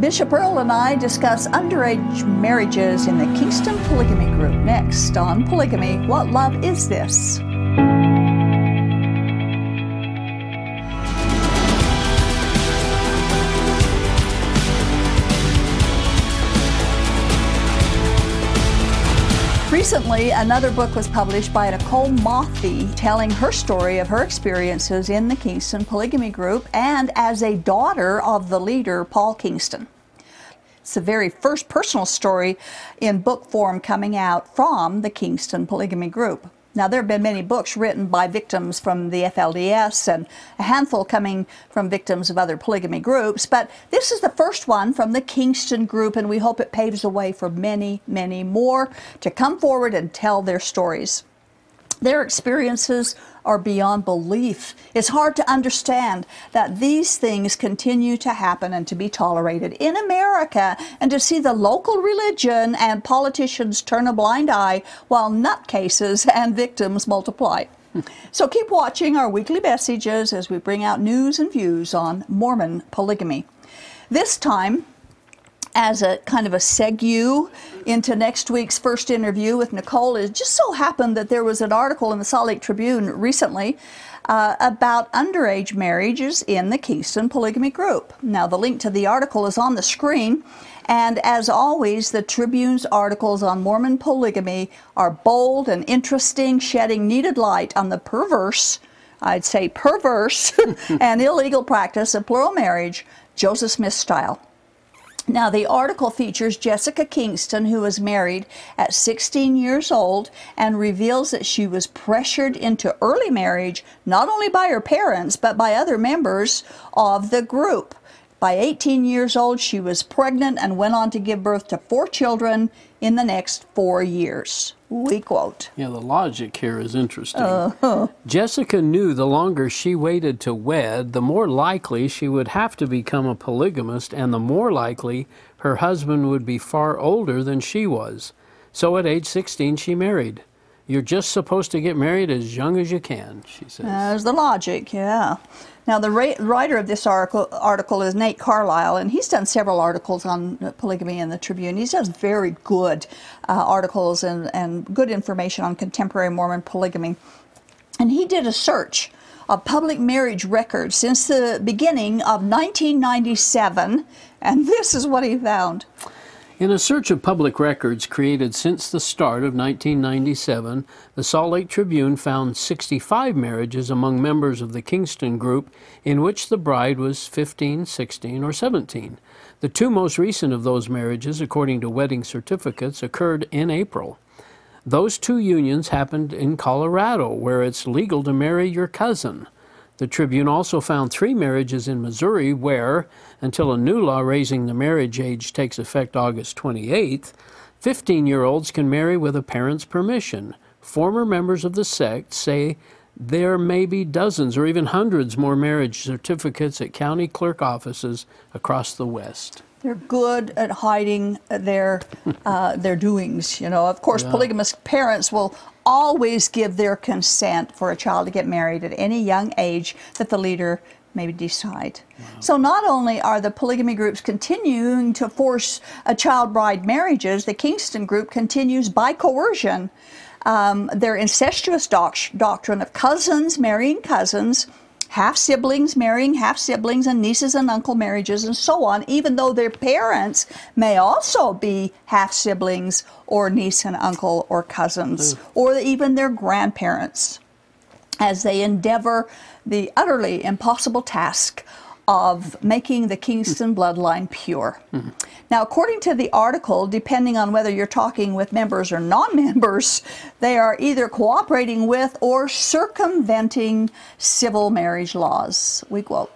Bishop Earl and I discuss underage marriages in the Kingston Polygamy Group next on Polygamy What Love Is This? Recently, another book was published by Nicole Mothy telling her story of her experiences in the Kingston Polygamy Group and as a daughter of the leader, Paul Kingston. It's the very first personal story in book form coming out from the Kingston Polygamy Group. Now, there have been many books written by victims from the FLDS and a handful coming from victims of other polygamy groups, but this is the first one from the Kingston Group, and we hope it paves the way for many, many more to come forward and tell their stories. Their experiences are beyond belief. It's hard to understand that these things continue to happen and to be tolerated in America and to see the local religion and politicians turn a blind eye while nutcases and victims multiply. So keep watching our weekly messages as we bring out news and views on Mormon polygamy. This time, as a kind of a segue into next week's first interview with Nicole, it just so happened that there was an article in the Salt Lake Tribune recently uh, about underage marriages in the Kingston Polygamy Group. Now, the link to the article is on the screen. And as always, the Tribune's articles on Mormon polygamy are bold and interesting, shedding needed light on the perverse, I'd say perverse, and illegal practice of plural marriage, Joseph Smith style. Now, the article features Jessica Kingston, who was married at 16 years old, and reveals that she was pressured into early marriage not only by her parents, but by other members of the group. By 18 years old, she was pregnant and went on to give birth to four children in the next four years. We quote. Yeah, the logic here is interesting. Uh-huh. Jessica knew the longer she waited to wed, the more likely she would have to become a polygamist, and the more likely her husband would be far older than she was. So at age 16, she married. You're just supposed to get married as young as you can, she says. There's the logic, yeah. Now, the writer of this article, article is Nate Carlisle, and he's done several articles on polygamy in the Tribune. He does very good uh, articles and, and good information on contemporary Mormon polygamy. And he did a search of public marriage records since the beginning of 1997, and this is what he found. In a search of public records created since the start of 1997, the Salt Lake Tribune found 65 marriages among members of the Kingston group in which the bride was 15, 16, or 17. The two most recent of those marriages, according to wedding certificates, occurred in April. Those two unions happened in Colorado, where it's legal to marry your cousin. The Tribune also found three marriages in Missouri where, until a new law raising the marriage age takes effect August 28th, 15 year olds can marry with a parent's permission. Former members of the sect say there may be dozens or even hundreds more marriage certificates at county clerk offices across the West. They're good at hiding their uh, their doings. You know, of course, yeah. polygamous parents will always give their consent for a child to get married at any young age that the leader may decide. Wow. So not only are the polygamy groups continuing to force a child bride marriages, the Kingston group continues by coercion um, their incestuous doc- doctrine of cousins marrying cousins half siblings marrying half siblings and nieces and uncle marriages and so on, even though their parents may also be half siblings or niece and uncle or cousins mm. or even their grandparents as they endeavor the utterly impossible task of making the Kingston bloodline pure. Mm-hmm. Now, according to the article, depending on whether you're talking with members or non members, they are either cooperating with or circumventing civil marriage laws. We quote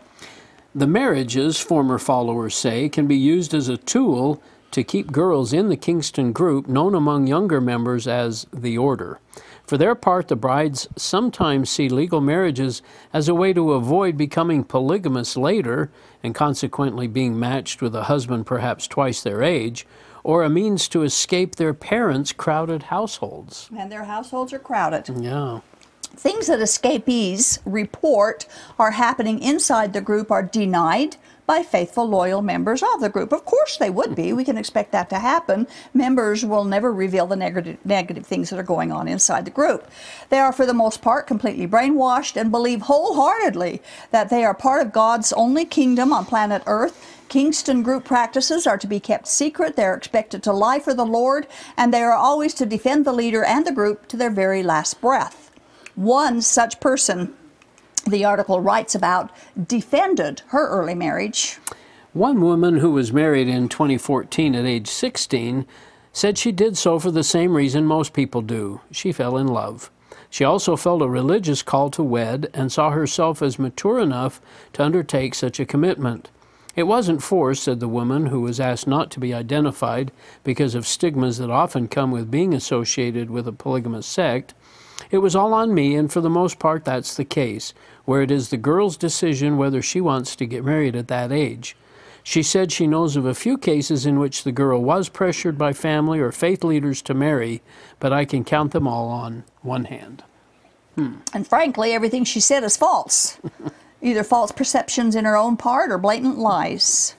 The marriages, former followers say, can be used as a tool to keep girls in the Kingston group known among younger members as the Order. For their part, the brides sometimes see legal marriages as a way to avoid becoming polygamous later and consequently being matched with a husband perhaps twice their age, or a means to escape their parents' crowded households. And their households are crowded. Yeah. Things that escapees report are happening inside the group are denied by faithful, loyal members of the group. Of course, they would be. We can expect that to happen. Members will never reveal the negative, negative things that are going on inside the group. They are, for the most part, completely brainwashed and believe wholeheartedly that they are part of God's only kingdom on planet Earth. Kingston group practices are to be kept secret. They're expected to lie for the Lord, and they are always to defend the leader and the group to their very last breath. One such person the article writes about defended her early marriage. One woman who was married in 2014 at age 16 said she did so for the same reason most people do she fell in love. She also felt a religious call to wed and saw herself as mature enough to undertake such a commitment. It wasn't forced, said the woman, who was asked not to be identified because of stigmas that often come with being associated with a polygamous sect. It was all on me, and for the most part, that's the case, where it is the girl's decision whether she wants to get married at that age. She said she knows of a few cases in which the girl was pressured by family or faith leaders to marry, but I can count them all on one hand. Hmm. And frankly, everything she said is false. Either false perceptions in her own part or blatant lies.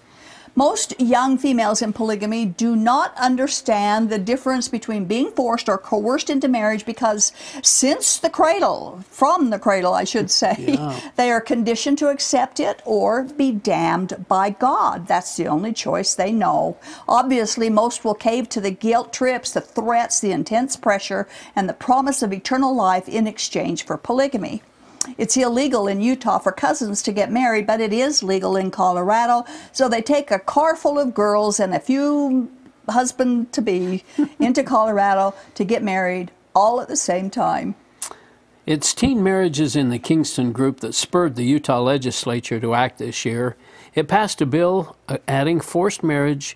Most young females in polygamy do not understand the difference between being forced or coerced into marriage because since the cradle, from the cradle, I should say, yeah. they are conditioned to accept it or be damned by God. That's the only choice they know. Obviously, most will cave to the guilt trips, the threats, the intense pressure, and the promise of eternal life in exchange for polygamy. It's illegal in Utah for cousins to get married, but it is legal in Colorado. So they take a car full of girls and a few husband to be into Colorado to get married all at the same time. It's teen marriages in the Kingston group that spurred the Utah legislature to act this year. It passed a bill uh, adding forced marriage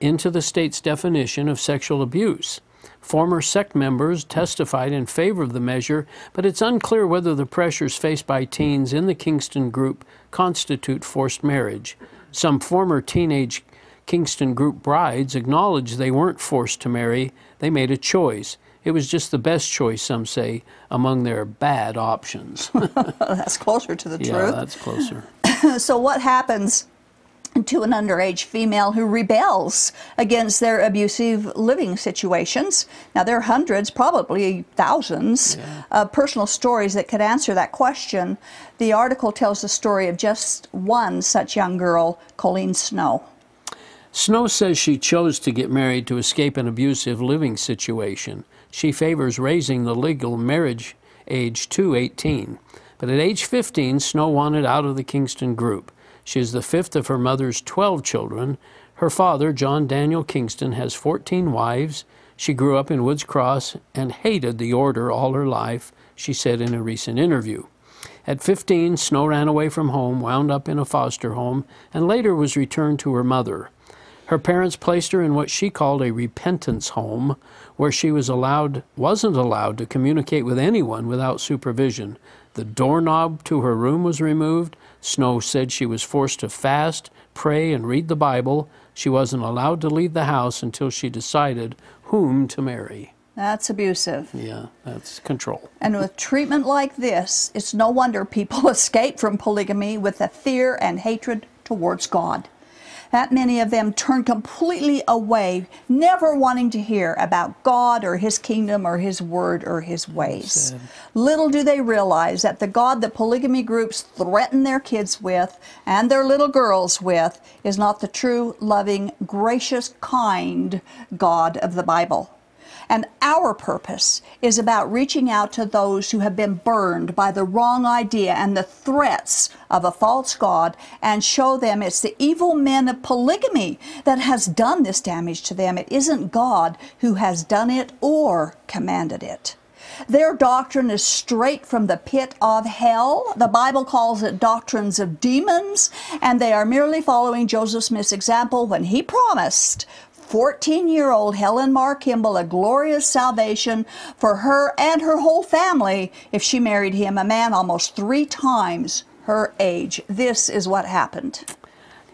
into the state's definition of sexual abuse. Former sect members testified in favor of the measure, but it's unclear whether the pressures faced by teens in the Kingston group constitute forced marriage. Some former teenage Kingston group brides acknowledged they weren't forced to marry, they made a choice. It was just the best choice, some say, among their bad options. that's closer to the yeah, truth. Yeah, that's closer. so, what happens to an underage female who rebels against their abusive living situations. Now, there are hundreds, probably thousands, yeah. of personal stories that could answer that question. The article tells the story of just one such young girl, Colleen Snow. Snow says she chose to get married to escape an abusive living situation. She favors raising the legal marriage age to 18. But at age 15, Snow wanted out of the Kingston group. She is the fifth of her mother's 12 children. Her father, John Daniel Kingston, has 14 wives. She grew up in Woods Cross and hated the order all her life, she said in a recent interview. At 15, Snow ran away from home, wound up in a foster home, and later was returned to her mother. Her parents placed her in what she called a repentance home, where she was allowed wasn't allowed to communicate with anyone without supervision. The doorknob to her room was removed. Snow said she was forced to fast, pray, and read the Bible. She wasn't allowed to leave the house until she decided whom to marry. That's abusive. Yeah, that's control. And with treatment like this, it's no wonder people escape from polygamy with a fear and hatred towards God that many of them turn completely away, never wanting to hear about God or His kingdom or His word or His ways. Little do they realize that the God that polygamy groups threaten their kids with and their little girls with is not the true, loving, gracious, kind God of the Bible. And our purpose is about reaching out to those who have been burned by the wrong idea and the threats of a false God and show them it's the evil men of polygamy that has done this damage to them. It isn't God who has done it or commanded it. Their doctrine is straight from the pit of hell. The Bible calls it doctrines of demons, and they are merely following Joseph Smith's example when he promised 14 year old Helen Mar Kimball a glorious salvation for her and her whole family if she married him, a man almost three times her age. This is what happened.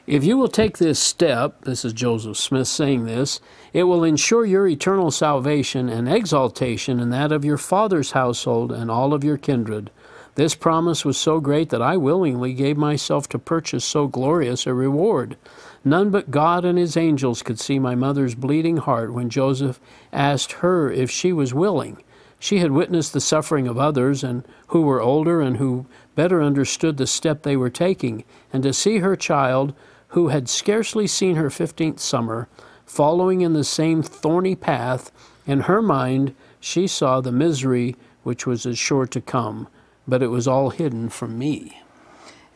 If you will take this step, this is Joseph Smith saying this, it will ensure your eternal salvation and exaltation in that of your father's household and all of your kindred. This promise was so great that I willingly gave myself to purchase so glorious a reward. None but God and his angels could see my mother's bleeding heart when Joseph asked her if she was willing. She had witnessed the suffering of others and who were older and who better understood the step they were taking, and to see her child, who had scarcely seen her fifteenth summer, following in the same thorny path, in her mind she saw the misery which was as sure to come but it was all hidden from me.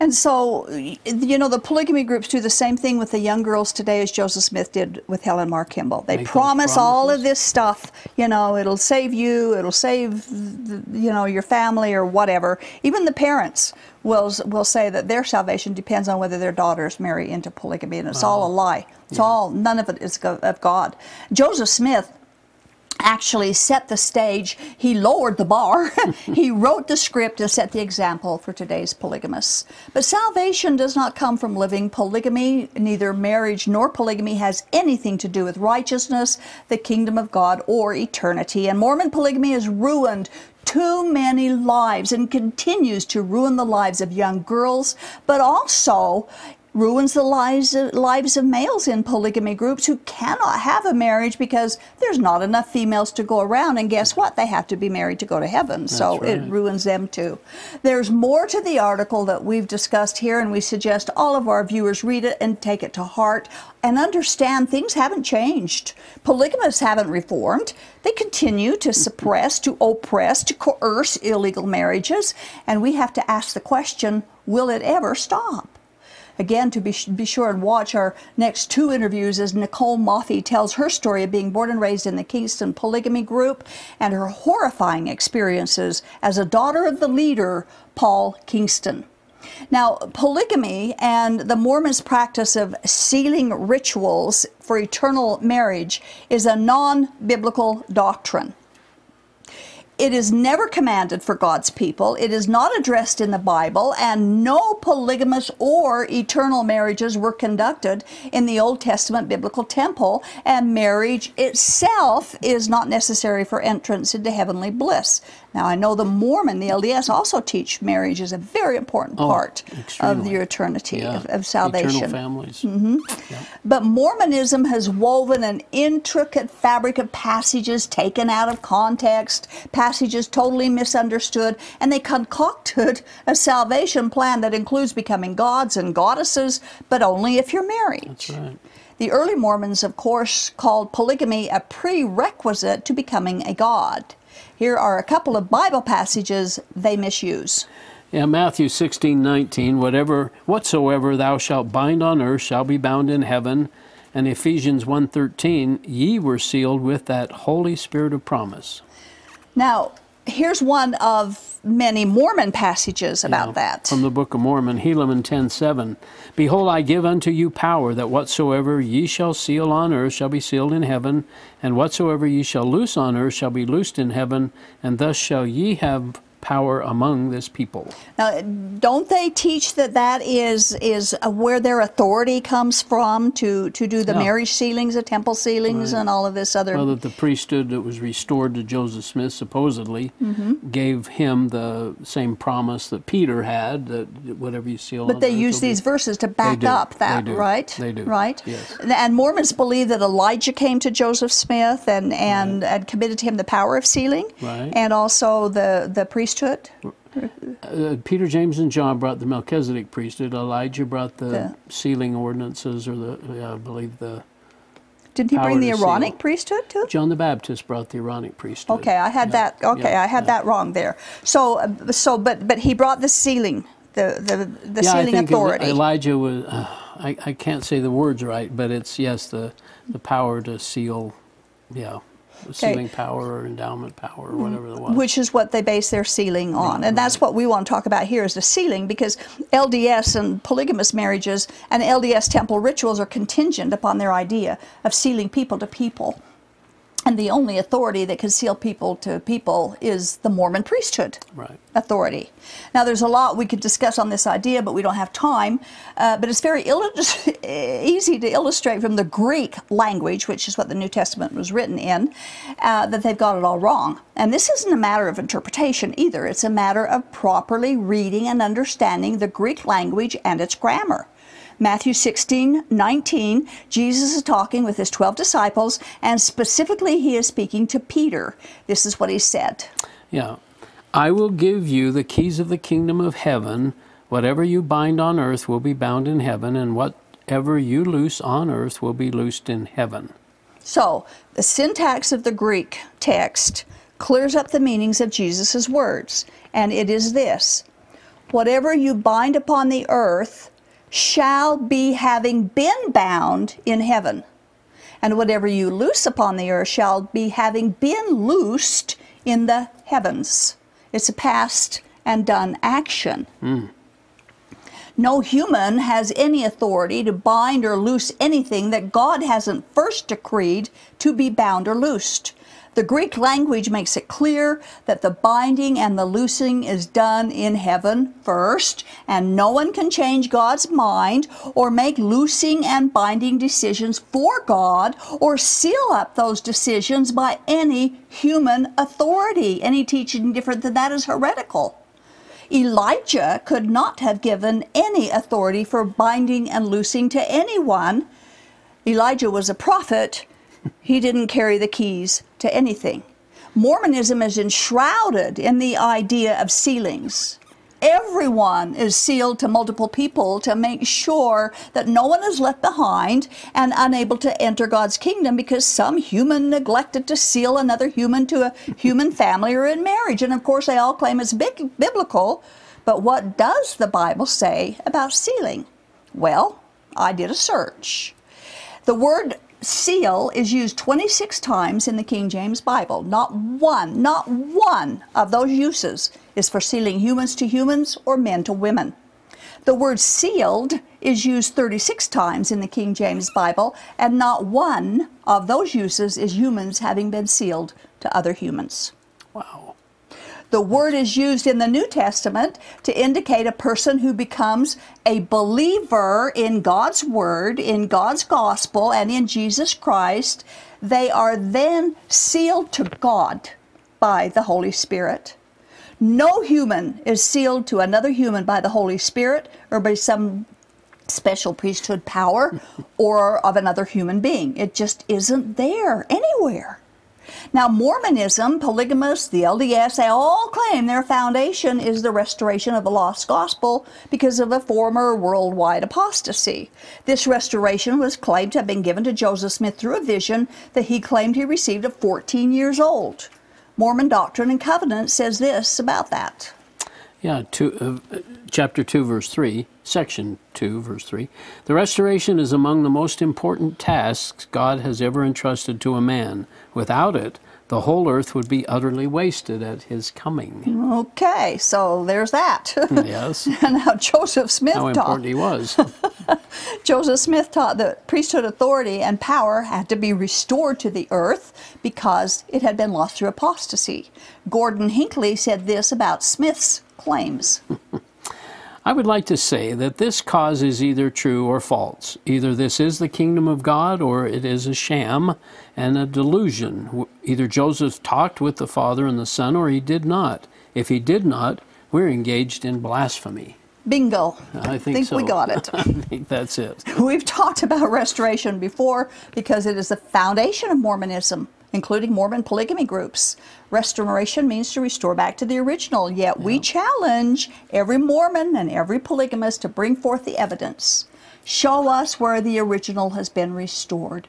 And so, you know, the polygamy groups do the same thing with the young girls today as Joseph Smith did with Helen Mar Kimball. They promise all of this stuff, you know, it'll save you, it'll save, you know, your family or whatever. Even the parents will, will say that their salvation depends on whether their daughters marry into polygamy, and it's wow. all a lie. It's yeah. all, none of it is of God. Joseph Smith actually set the stage. He lowered the bar. he wrote the script and set the example for today's polygamists. But salvation does not come from living polygamy. Neither marriage nor polygamy has anything to do with righteousness, the kingdom of God, or eternity. And Mormon polygamy has ruined too many lives and continues to ruin the lives of young girls, but also ruins the lives of, lives of males in polygamy groups who cannot have a marriage because there's not enough females to go around. And guess what? They have to be married to go to heaven. That's so right. it ruins them too. There's more to the article that we've discussed here and we suggest all of our viewers read it and take it to heart and understand things haven't changed. Polygamists haven't reformed. They continue to suppress to oppress to coerce illegal marriages. And we have to ask the question will it ever stop Again, to be, be sure and watch our next two interviews as Nicole Moffey tells her story of being born and raised in the Kingston polygamy group and her horrifying experiences as a daughter of the leader, Paul Kingston. Now, polygamy and the Mormons' practice of sealing rituals for eternal marriage is a non biblical doctrine. It is never commanded for God's people. It is not addressed in the Bible, and no polygamous or eternal marriages were conducted in the Old Testament biblical temple, and marriage itself is not necessary for entrance into heavenly bliss. Now, I know the Mormon, the LDS, also teach marriage is a very important oh, part of your eternity yeah. of, of, salvation. Eternal families. Mm-hmm. Yeah. But Mormonism has woven an intricate fabric of passages taken out of context, passages totally misunderstood, and they concocted a salvation plan that includes becoming gods and goddesses, but only if you're married. That's right. The early Mormons, of course, called polygamy a prerequisite to becoming a god. Here are a couple of Bible passages they misuse. Yeah, Matthew 16, 19, whatever, whatsoever thou shalt bind on earth shall be bound in heaven. And Ephesians 1.13, ye were sealed with that Holy Spirit of promise. Now, here's one of many Mormon passages about yeah, that. From the Book of Mormon, Helaman 10:7. Behold, I give unto you power that whatsoever ye shall seal on earth shall be sealed in heaven, and whatsoever ye shall loose on earth shall be loosed in heaven, and thus shall ye have power among this people. Now, don't they teach that that is is where their authority comes from to to do the yeah. marriage sealings, the temple sealings, right. and all of this other? Well, that the priesthood that was restored to Joseph Smith supposedly mm-hmm. gave him the same promise that Peter had that whatever you seal. But they use these verses to back up that, they right? They do. Right. Yes. And Mormons believe that Elijah came to Joseph Smith and and, right. and committed to him the power of sealing, right. and also the the priest priesthood? Uh, Peter, James, and John brought the Melchizedek priesthood. Elijah brought the, the sealing ordinances, or the I believe the. Didn't he bring the Aaronic seal. priesthood too? John the Baptist brought the Aaronic priesthood. Okay, I had yeah. that. Okay, yeah. I had yeah. that wrong there. So, so, but but he brought the sealing, the the the sealing authority. Elijah was. Uh, I, I can't say the words right, but it's yes the the power to seal. Yeah sealing okay. power or endowment power or mm-hmm. whatever it was. Which is what they base their sealing on. Right, and that's what we want to talk about here is the sealing because LDS and polygamous marriages and LDS temple rituals are contingent upon their idea of sealing people to people. And the only authority that can seal people to people is the Mormon priesthood Right. authority. Now, there's a lot we could discuss on this idea, but we don't have time. Uh, but it's very illus- easy to illustrate from the Greek language, which is what the New Testament was written in, uh, that they've got it all wrong. And this isn't a matter of interpretation either, it's a matter of properly reading and understanding the Greek language and its grammar. Matthew 16, 19, Jesus is talking with his 12 disciples, and specifically he is speaking to Peter. This is what he said. Yeah. I will give you the keys of the kingdom of heaven. Whatever you bind on earth will be bound in heaven, and whatever you loose on earth will be loosed in heaven. So, the syntax of the Greek text clears up the meanings of Jesus' words, and it is this Whatever you bind upon the earth shall be having been bound in heaven, and whatever you loose upon the earth shall be having been loosed in the heavens. It's a past and done action. Hmm. No human has any authority to bind or loose anything that God hasn't first decreed to be bound or loosed. The Greek language makes it clear that the binding and the loosing is done in heaven first, and no one can change God's mind or make loosing and binding decisions for God or seal up those decisions by any human authority. Any teaching different than that is heretical. Elijah could not have given any authority for binding and loosing to anyone. Elijah was a prophet. He didn't carry the keys to anything. Mormonism is enshrouded in the idea of sealings. Everyone is sealed to multiple people to make sure that no one is left behind and unable to enter God's kingdom because some human neglected to seal another human to a human family or in marriage. And of course, they all claim it's big, biblical. But what does the Bible say about sealing? Well, I did a search. The word seal is used 26 times in the King James Bible. Not one, not one of those uses is for sealing humans to humans or men to women. The word sealed is used 36 times in the King James Bible, and not one of those uses is humans having been sealed to other humans. Wow. The word is used in the New Testament to indicate a person who becomes a believer in God's Word, in God's gospel, and in Jesus Christ. They are then sealed to God by the Holy Spirit. No human is sealed to another human by the Holy Spirit or by some special priesthood power or of another human being. It just isn't there anywhere. Now, Mormonism, polygamists, the LDS, they all claim their foundation is the restoration of the lost gospel because of a former worldwide apostasy. This restoration was claimed to have been given to Joseph Smith through a vision that he claimed he received at 14 years old. Mormon Doctrine and Covenants says this about that. Yeah, two, uh, chapter 2, verse 3, section 2, verse 3. The restoration is among the most important tasks God has ever entrusted to a man. Without it, the whole earth would be utterly wasted at his coming. Okay, so there's that. Yes. and how Joseph Smith How taught. important he was. Joseph Smith taught that priesthood authority and power had to be restored to the earth because it had been lost through apostasy. Gordon Hinckley said this about Smith's claims. I would like to say that this cause is either true or false. Either this is the kingdom of God or it is a sham and a delusion. Either Joseph talked with the Father and the Son or he did not. If he did not, we're engaged in blasphemy. Bingo. I think, so. we got it. I think that's it. We've talked about restoration before because it is the foundation of Mormonism, including Mormon polygamy groups. Restoration means to restore back to the original, yet we challenge every Mormon and every polygamist to bring forth the evidence. Show us where the original has been restored.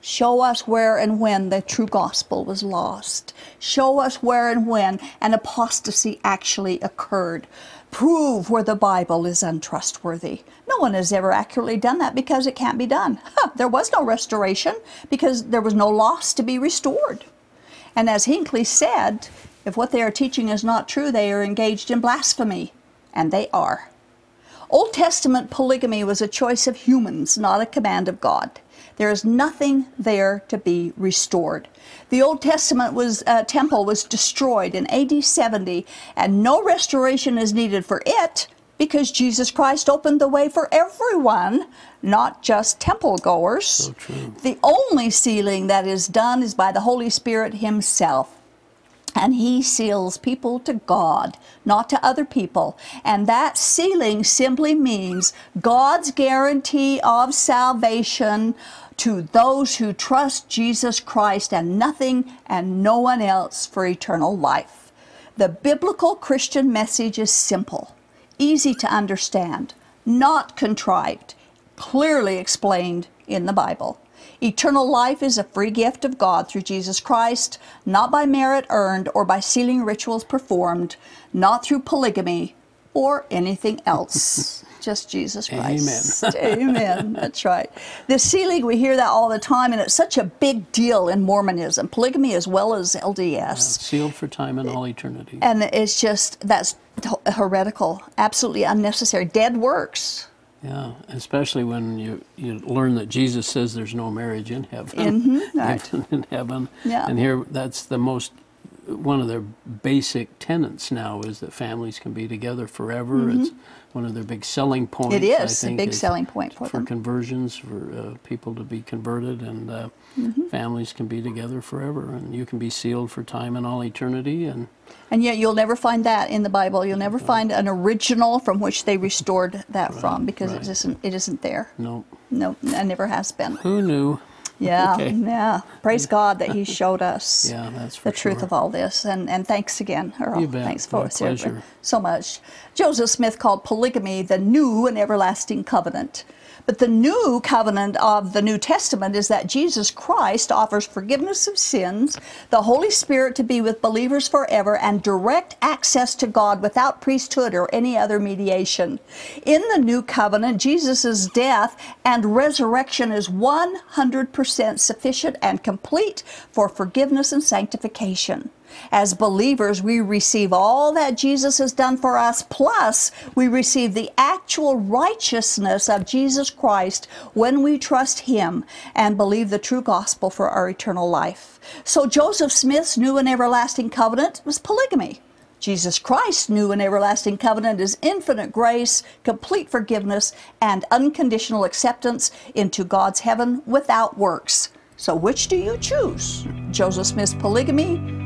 Show us where and when the true gospel was lost. Show us where and when an apostasy actually occurred. Prove where the Bible is untrustworthy. No one has ever accurately done that because it can't be done. Huh, there was no restoration because there was no loss to be restored. And as Hinckley said, if what they are teaching is not true, they are engaged in blasphemy. And they are. Old Testament polygamy was a choice of humans, not a command of God. There is nothing there to be restored. The Old Testament was, uh, temple was destroyed in AD 70, and no restoration is needed for it because Jesus Christ opened the way for everyone, not just temple goers. So. The only sealing that is done is by the Holy Spirit Himself. And he seals people to God, not to other people. And that sealing simply means God's guarantee of salvation to those who trust Jesus Christ and nothing and no one else for eternal life. The biblical Christian message is simple, easy to understand, not contrived, clearly explained in the Bible. Eternal life is a free gift of God through Jesus Christ, not by merit earned or by sealing rituals performed, not through polygamy or anything else. Just Jesus Christ. Amen. Amen. That's right. The sealing, we hear that all the time, and it's such a big deal in Mormonism, polygamy as well as LDS. Sealed for time and all eternity. And it's just, that's heretical, absolutely unnecessary. Dead works. Yeah, especially when you, you learn that Jesus says there's no marriage in heaven. Mhm, right. in heaven. Yeah. And here, that's the most, one of their basic tenets now is that families can be together forever. It's one of their big selling points. Mm-hmm. It is a think, big selling point for them. conversions, for uh, people to be converted, and uh, Mm-hmm. families can be together forever. And you can be sealed for time and all eternity. And And yet you'll never find that in the Bible. You'll never find an original from which they restored that from because right. it isn't it isn't there. no, No, it never has been. who knew? Yeah, Okay. yeah. Praise God that He showed us Yeah, the truth sure. of all this. And and thanks again, Earl. You bet. Thanks for so much. Joseph Smith called polygamy the new and everlasting covenant. But the new covenant of the New Testament is that Jesus Christ offers forgiveness of sins, the Holy Spirit to be with believers forever, and direct access to God without priesthood or any other mediation. In the new covenant, Jesus' death and resurrection is 100% sufficient and complete for forgiveness and sanctification. As believers, we receive all that Jesus has done for us, plus we receive the actual righteousness of Jesus Christ when we trust Him and believe the true gospel for our eternal life. So Joseph Smith's new and everlasting covenant was polygamy. Jesus Christ's new and everlasting covenant is infinite grace, complete forgiveness, and unconditional acceptance into God's heaven without works. So, which do you choose? Joseph Smith's polygamy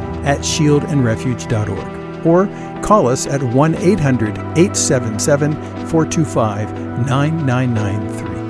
at shieldandrefuge.org or call us at 1 800 877 425 9993.